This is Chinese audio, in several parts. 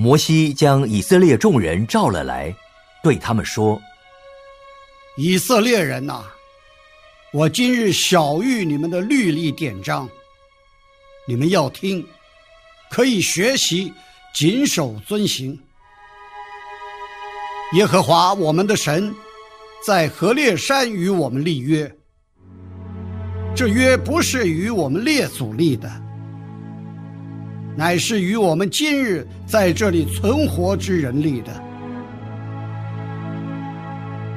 摩西将以色列众人召了来，对他们说：“以色列人呐，我今日晓谕你们的律例典章，你们要听，可以学习，谨守遵行。耶和华我们的神，在何烈山与我们立约，这约不是与我们列祖立的。”乃是与我们今日在这里存活之人立的。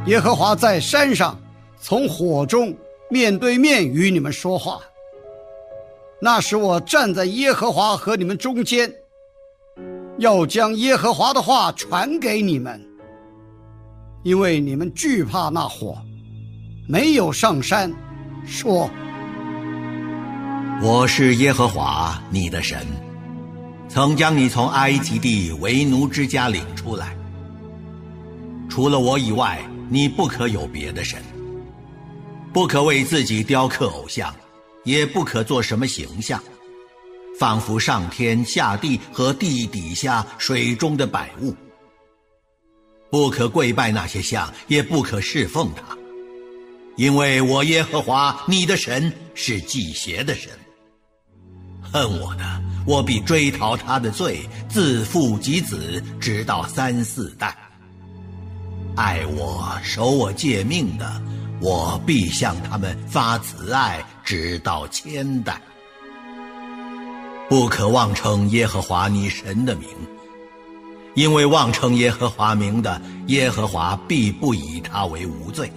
耶和华在山上，从火中面对面与你们说话。那时我站在耶和华和你们中间，要将耶和华的话传给你们，因为你们惧怕那火，没有上山，说：“我是耶和华你的神。”曾将你从埃及地为奴之家领出来。除了我以外，你不可有别的神。不可为自己雕刻偶像，也不可做什么形象，仿佛上天下地和地底下水中的百物。不可跪拜那些像，也不可侍奉他，因为我耶和华你的神是祭邪的神。恨我的。我必追讨他的罪，自父及子，直到三四代。爱我、守我诫命的，我必向他们发慈爱，直到千代。不可妄称耶和华你神的名，因为妄称耶和华名的，耶和华必不以他为无罪。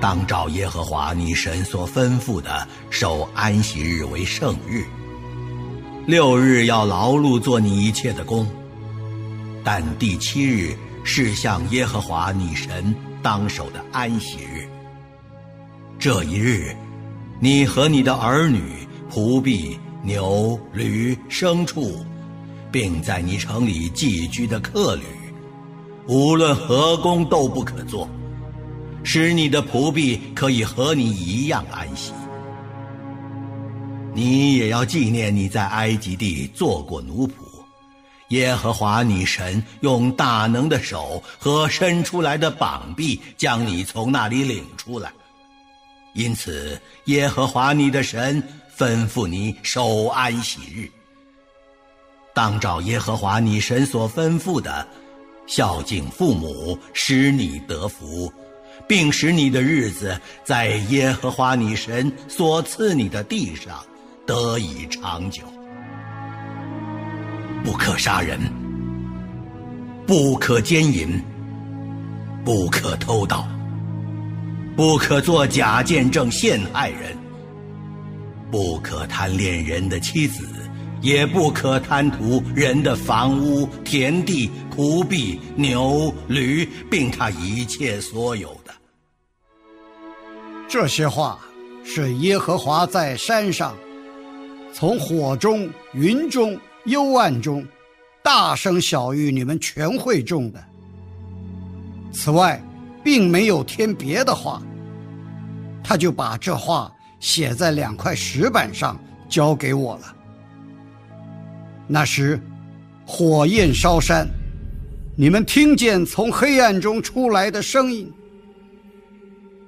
当照耶和华你神所吩咐的，守安息日为圣日。六日要劳碌做你一切的工，但第七日是向耶和华你神当守的安息日。这一日，你和你的儿女、仆婢、牛、驴、牲畜，并在你城里寄居的客旅，无论何工都不可做。使你的仆婢可以和你一样安息，你也要纪念你在埃及地做过奴仆，耶和华你神用大能的手和伸出来的膀臂将你从那里领出来，因此耶和华你的神吩咐你守安息日，当照耶和华你神所吩咐的，孝敬父母，使你得福。并使你的日子在耶和华你神所赐你的地上得以长久。不可杀人，不可奸淫，不可偷盗，不可作假见证陷害人，不可贪恋人的妻子，也不可贪图人的房屋、田地、仆婢、牛、驴，并他一切所有。这些话是耶和华在山上，从火中、云中、幽暗中，大声小谕你们全会众的。此外，并没有添别的话。他就把这话写在两块石板上，交给我了。那时，火焰烧山，你们听见从黑暗中出来的声音。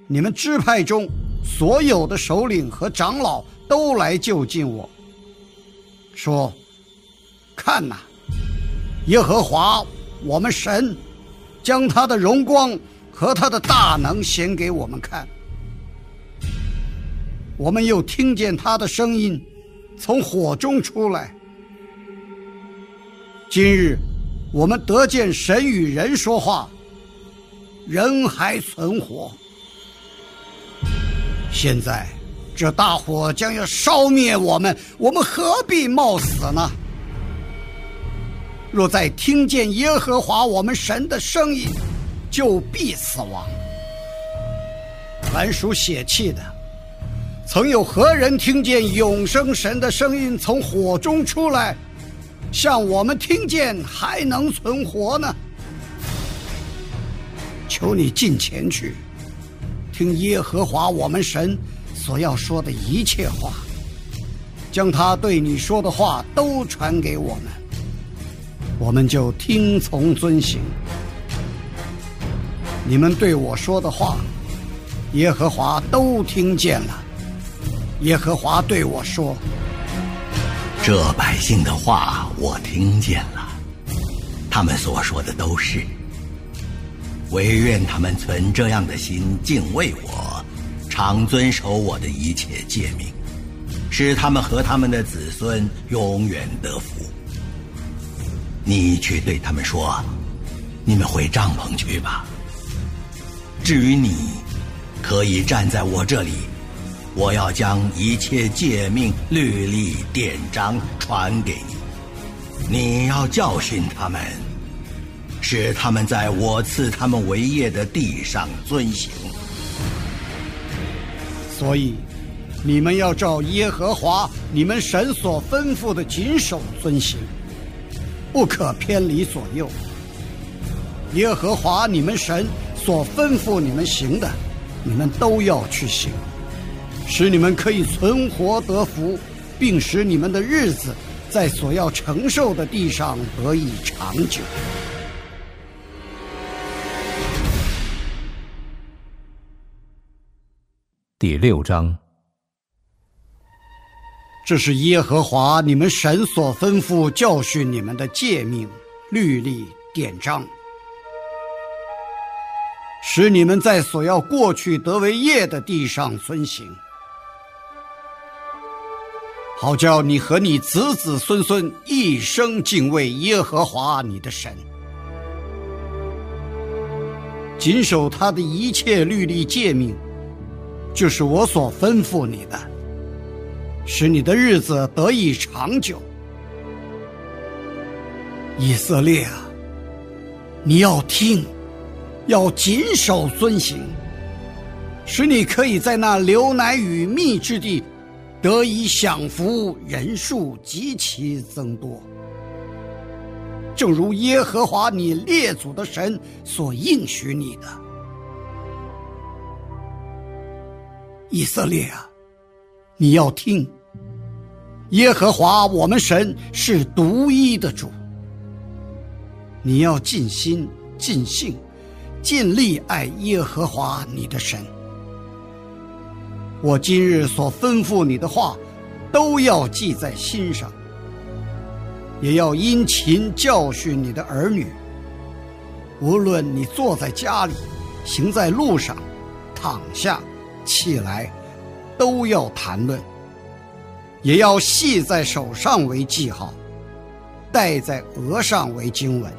你们支派中所有的首领和长老都来就近我，说：“看呐，耶和华我们神将他的荣光和他的大能显给我们看。我们又听见他的声音从火中出来。今日我们得见神与人说话，人还存活。现在这大火将要烧灭我们，我们何必冒死呢？若再听见耶和华我们神的声音，就必死亡。凡属血气的，曾有何人听见永生神的声音从火中出来，像我们听见还能存活呢？求你近前去，听耶和华我们神所要说的一切话，将他对你说的话都传给我们。我们就听从遵行。你们对我说的话，耶和华都听见了。耶和华对我说：“这百姓的话我听见了，他们所说的都是。唯愿他们存这样的心，敬畏我，常遵守我的一切诫命，使他们和他们的子孙永远得福。”你去对他们说：“你们回帐篷去吧。至于你，可以站在我这里，我要将一切诫命、律例、典章传给你。你要教训他们，使他们在我赐他们为业的地上遵行。所以，你们要照耶和华你们神所吩咐的谨守遵行。”不可偏离左右。耶和华你们神所吩咐你们行的，你们都要去行，使你们可以存活得福，并使你们的日子在所要承受的地上得以长久。第六章。这是耶和华你们神所吩咐教训你们的诫命、律例、典章，使你们在所要过去得为业的地上遵行，好叫你和你子子孙孙一生敬畏耶和华你的神，谨守他的一切律例诫命，就是我所吩咐你的。使你的日子得以长久，以色列啊，你要听，要谨守遵行，使你可以在那流奶与蜜之地得以享福，人数极其增多。正如耶和华你列祖的神所应许你的，以色列啊。你要听，耶和华我们神是独一的主。你要尽心、尽性、尽力爱耶和华你的神。我今日所吩咐你的话，都要记在心上，也要殷勤教训你的儿女。无论你坐在家里，行在路上，躺下，起来。都要谈论，也要系在手上为记号，戴在额上为经文，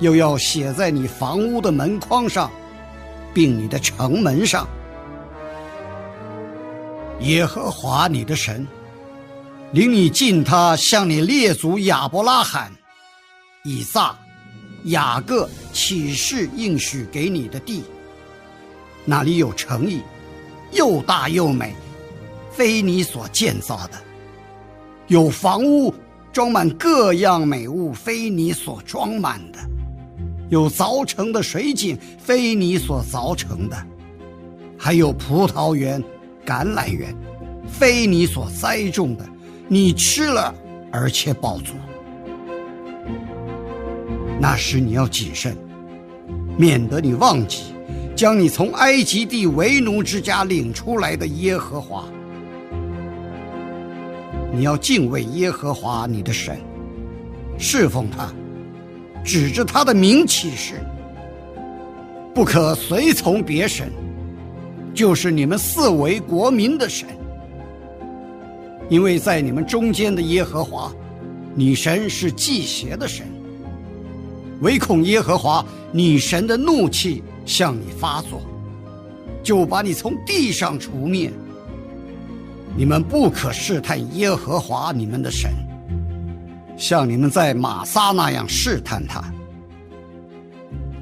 又要写在你房屋的门框上，并你的城门上。耶和华你的神领你进他向你列祖亚伯拉罕、以撒、雅各起誓应许给你的地，那里有诚意。又大又美，非你所建造的；有房屋装满各样美物，非你所装满的；有凿成的水井，非你所凿成的；还有葡萄园、橄榄园，非你所栽种的。你吃了，而且饱足。那时你要谨慎，免得你忘记。将你从埃及地为奴之家领出来的耶和华，你要敬畏耶和华你的神，侍奉他，指着他的名起誓，不可随从别神，就是你们四维国民的神，因为在你们中间的耶和华，你神是祭邪的神，唯恐耶和华你神的怒气向你发作，就把你从地上除灭。你们不可试探耶和华你们的神，像你们在玛撒那样试探他。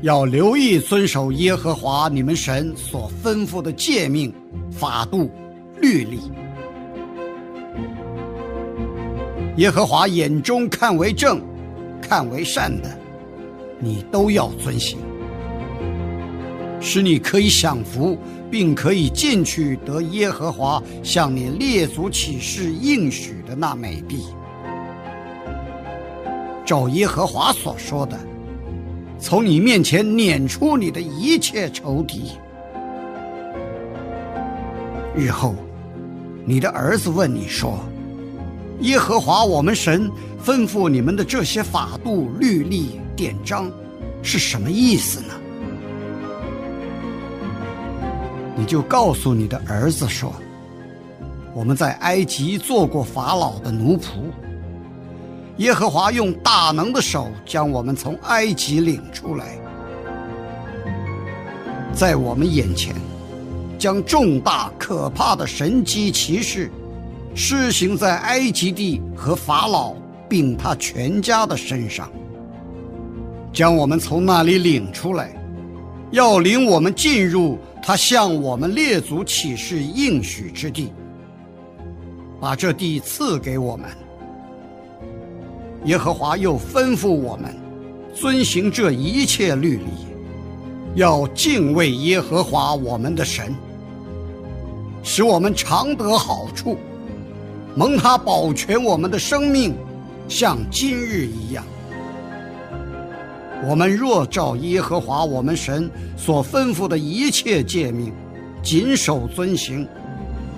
要留意遵守耶和华你们神所吩咐的诫命、法度、律例。耶和华眼中看为正、看为善的，你都要遵行，使你可以享福。并可以进去得耶和华向你列祖起誓应许的那美地。照耶和华所说的，从你面前撵出你的一切仇敌。日后，你的儿子问你说：“耶和华我们神吩咐你们的这些法度、律例、典章，是什么意思呢？”你就告诉你的儿子说：“我们在埃及做过法老的奴仆。耶和华用大能的手将我们从埃及领出来，在我们眼前，将重大可怕的神机骑士施行在埃及地和法老并他全家的身上，将我们从那里领出来，要领我们进入。”他向我们列祖起誓应许之地，把这地赐给我们。耶和华又吩咐我们，遵行这一切律例，要敬畏耶和华我们的神，使我们常得好处，蒙他保全我们的生命，像今日一样。我们若照耶和华我们神所吩咐的一切诫命，谨守遵行，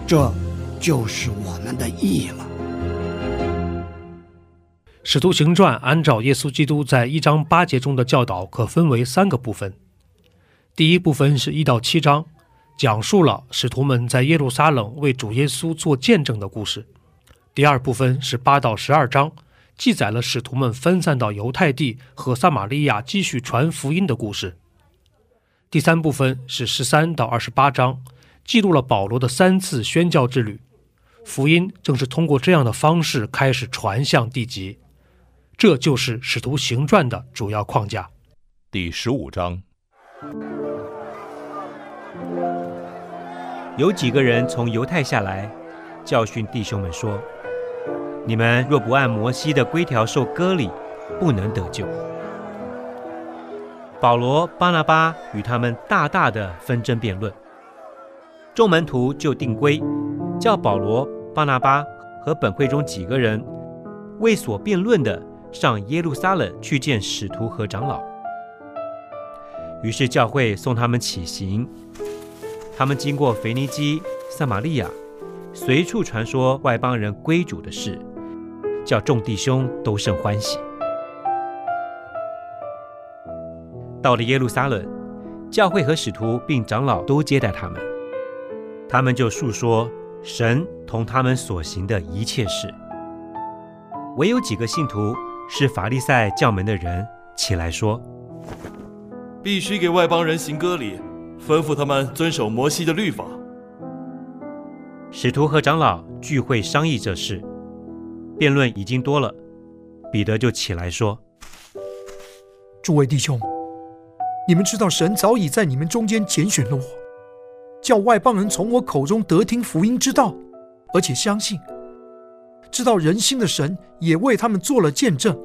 这就是我们的义了。使徒行传按照耶稣基督在一章八节中的教导，可分为三个部分。第一部分是一到七章，讲述了使徒们在耶路撒冷为主耶稣做见证的故事。第二部分是八到十二章。记载了使徒们分散到犹太地和撒玛利亚继续传福音的故事。第三部分是十三到二十八章，记录了保罗的三次宣教之旅。福音正是通过这样的方式开始传向地极。这就是《使徒行传》的主要框架。第十五章，有几个人从犹太下来，教训弟兄们说。你们若不按摩西的规条受割礼，不能得救。保罗、巴拿巴与他们大大的纷争辩论，众门徒就定规，叫保罗、巴拿巴和本会中几个人为所辩论的上耶路撒冷去见使徒和长老。于是教会送他们起行，他们经过腓尼基、撒玛利亚，随处传说外邦人归主的事。叫众弟兄都甚欢喜。到了耶路撒冷，教会和使徒并长老都接待他们，他们就述说神同他们所行的一切事。唯有几个信徒是法利赛教门的人，起来说：“必须给外邦人行割礼，吩咐他们遵守摩西的律法。”使徒和长老聚会商议这事。辩论已经多了，彼得就起来说：“诸位弟兄，你们知道神早已在你们中间拣选了我，叫外邦人从我口中得听福音之道，而且相信，知道人心的神也为他们做了见证，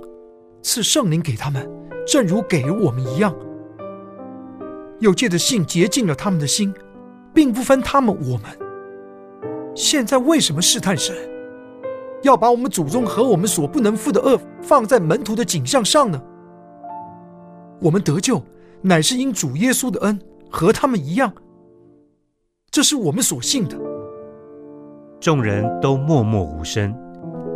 赐圣灵给他们，正如给我们一样。又借着信洁净了他们的心，并不分他们我们。现在为什么试探神？”要把我们祖宗和我们所不能负的恶放在门徒的景象上呢？我们得救，乃是因主耶稣的恩，和他们一样。这是我们所信的。众人都默默无声，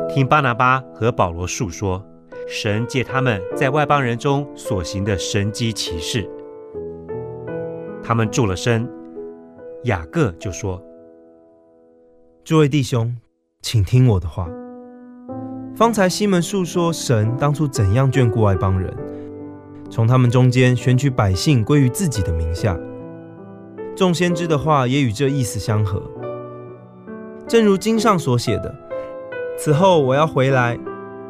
听巴拿巴和保罗述说神借他们在外邦人中所行的神机奇事。他们住了身，雅各就说：“诸位弟兄，请听我的话。方才西门述说神当初怎样眷顾外邦人，从他们中间选取百姓归于自己的名下。众先知的话也与这意思相合。正如经上所写的：此后我要回来。”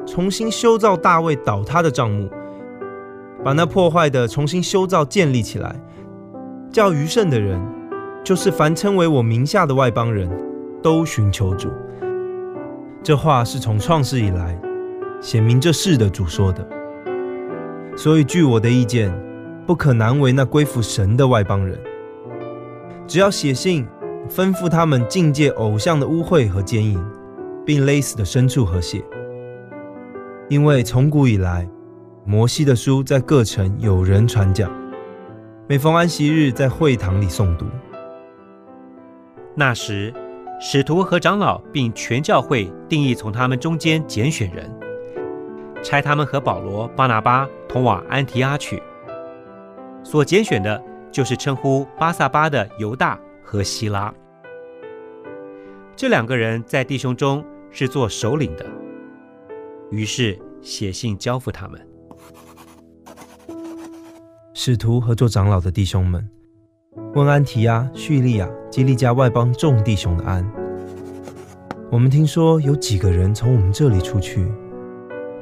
重新修造大卫倒塌的帐幕，把那破坏的重新修造建立起来，叫余剩的人，就是凡称为我名下的外邦人都寻求主。这话是从创世以来显明这事的主说的。所以据我的意见，不可难为那归附神的外邦人，只要写信吩咐他们境界偶像的污秽和奸淫，并勒死的牲畜和血。因为从古以来，摩西的书在各城有人传讲，每逢安息日在会堂里诵读。那时，使徒和长老并全教会定义从他们中间拣选人，差他们和保罗、巴拿巴同往安提阿去。所拣选的就是称呼巴萨巴的犹大和希拉。这两个人在弟兄中是做首领的。于是写信交付他们。使徒和做长老的弟兄们，问安提亚、叙利亚、基利家外邦众弟兄的安。我们听说有几个人从我们这里出去，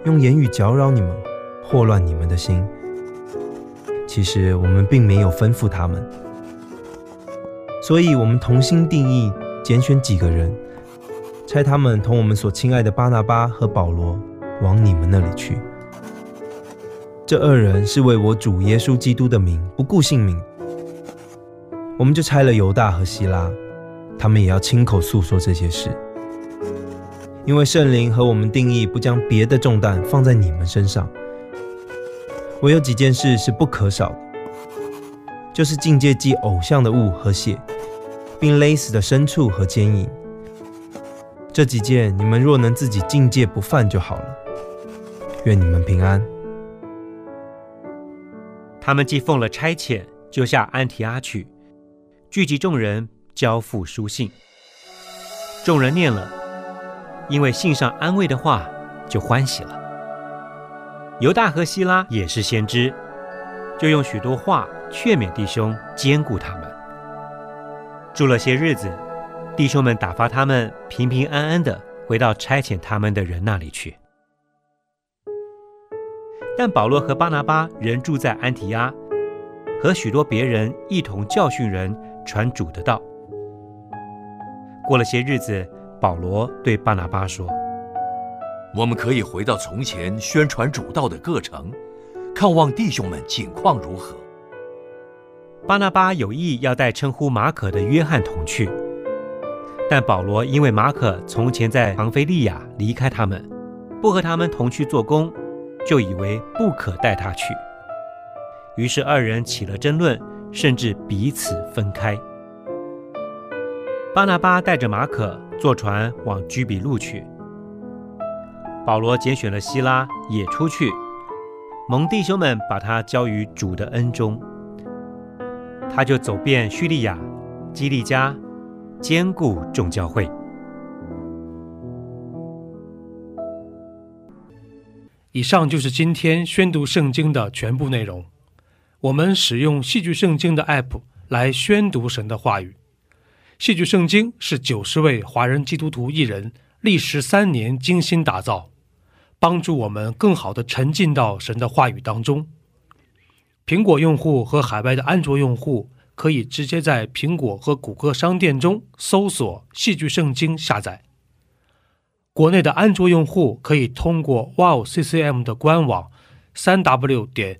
用言语搅扰你们，祸乱你们的心。其实我们并没有吩咐他们，所以我们同心定义，拣选几个人，差他们同我们所亲爱的巴拿巴和保罗。往你们那里去。这二人是为我主耶稣基督的名不顾性命，我们就拆了犹大和希拉，他们也要亲口诉说这些事。因为圣灵和我们定义不将别的重担放在你们身上，唯有几件事是不可少的，就是境界祭偶像的物和血，并勒死的牲畜和奸淫。这几件你们若能自己境界不犯就好了。愿你们平安。他们既奉了差遣，就下安提阿去，聚集众人，交付书信。众人念了，因为信上安慰的话，就欢喜了。犹大和希拉也是先知，就用许多话劝勉弟兄，兼顾他们。住了些日子，弟兄们打发他们平平安安的回到差遣他们的人那里去。但保罗和巴拿巴仍住在安提阿，和许多别人一同教训人，传主的道。过了些日子，保罗对巴拿巴说：“我们可以回到从前宣传主道的各城，看望弟兄们景况如何。”巴拿巴有意要带称呼马可的约翰同去，但保罗因为马可从前在庞菲利亚离开他们，不和他们同去做工。就以为不可带他去，于是二人起了争论，甚至彼此分开。巴拿巴带着马可坐船往居比路去，保罗拣选了希拉也出去，蒙弟兄们把他交于主的恩中，他就走遍叙利亚、基利加，兼顾众教会。以上就是今天宣读圣经的全部内容。我们使用戏剧圣经的 App 来宣读神的话语。戏剧圣经是九十位华人基督徒艺人历时三年精心打造，帮助我们更好的沉浸到神的话语当中。苹果用户和海外的安卓用户可以直接在苹果和谷歌商店中搜索戏剧圣经下载。国内的安卓用户可以通过 Wow CCM 的官网，三 W 点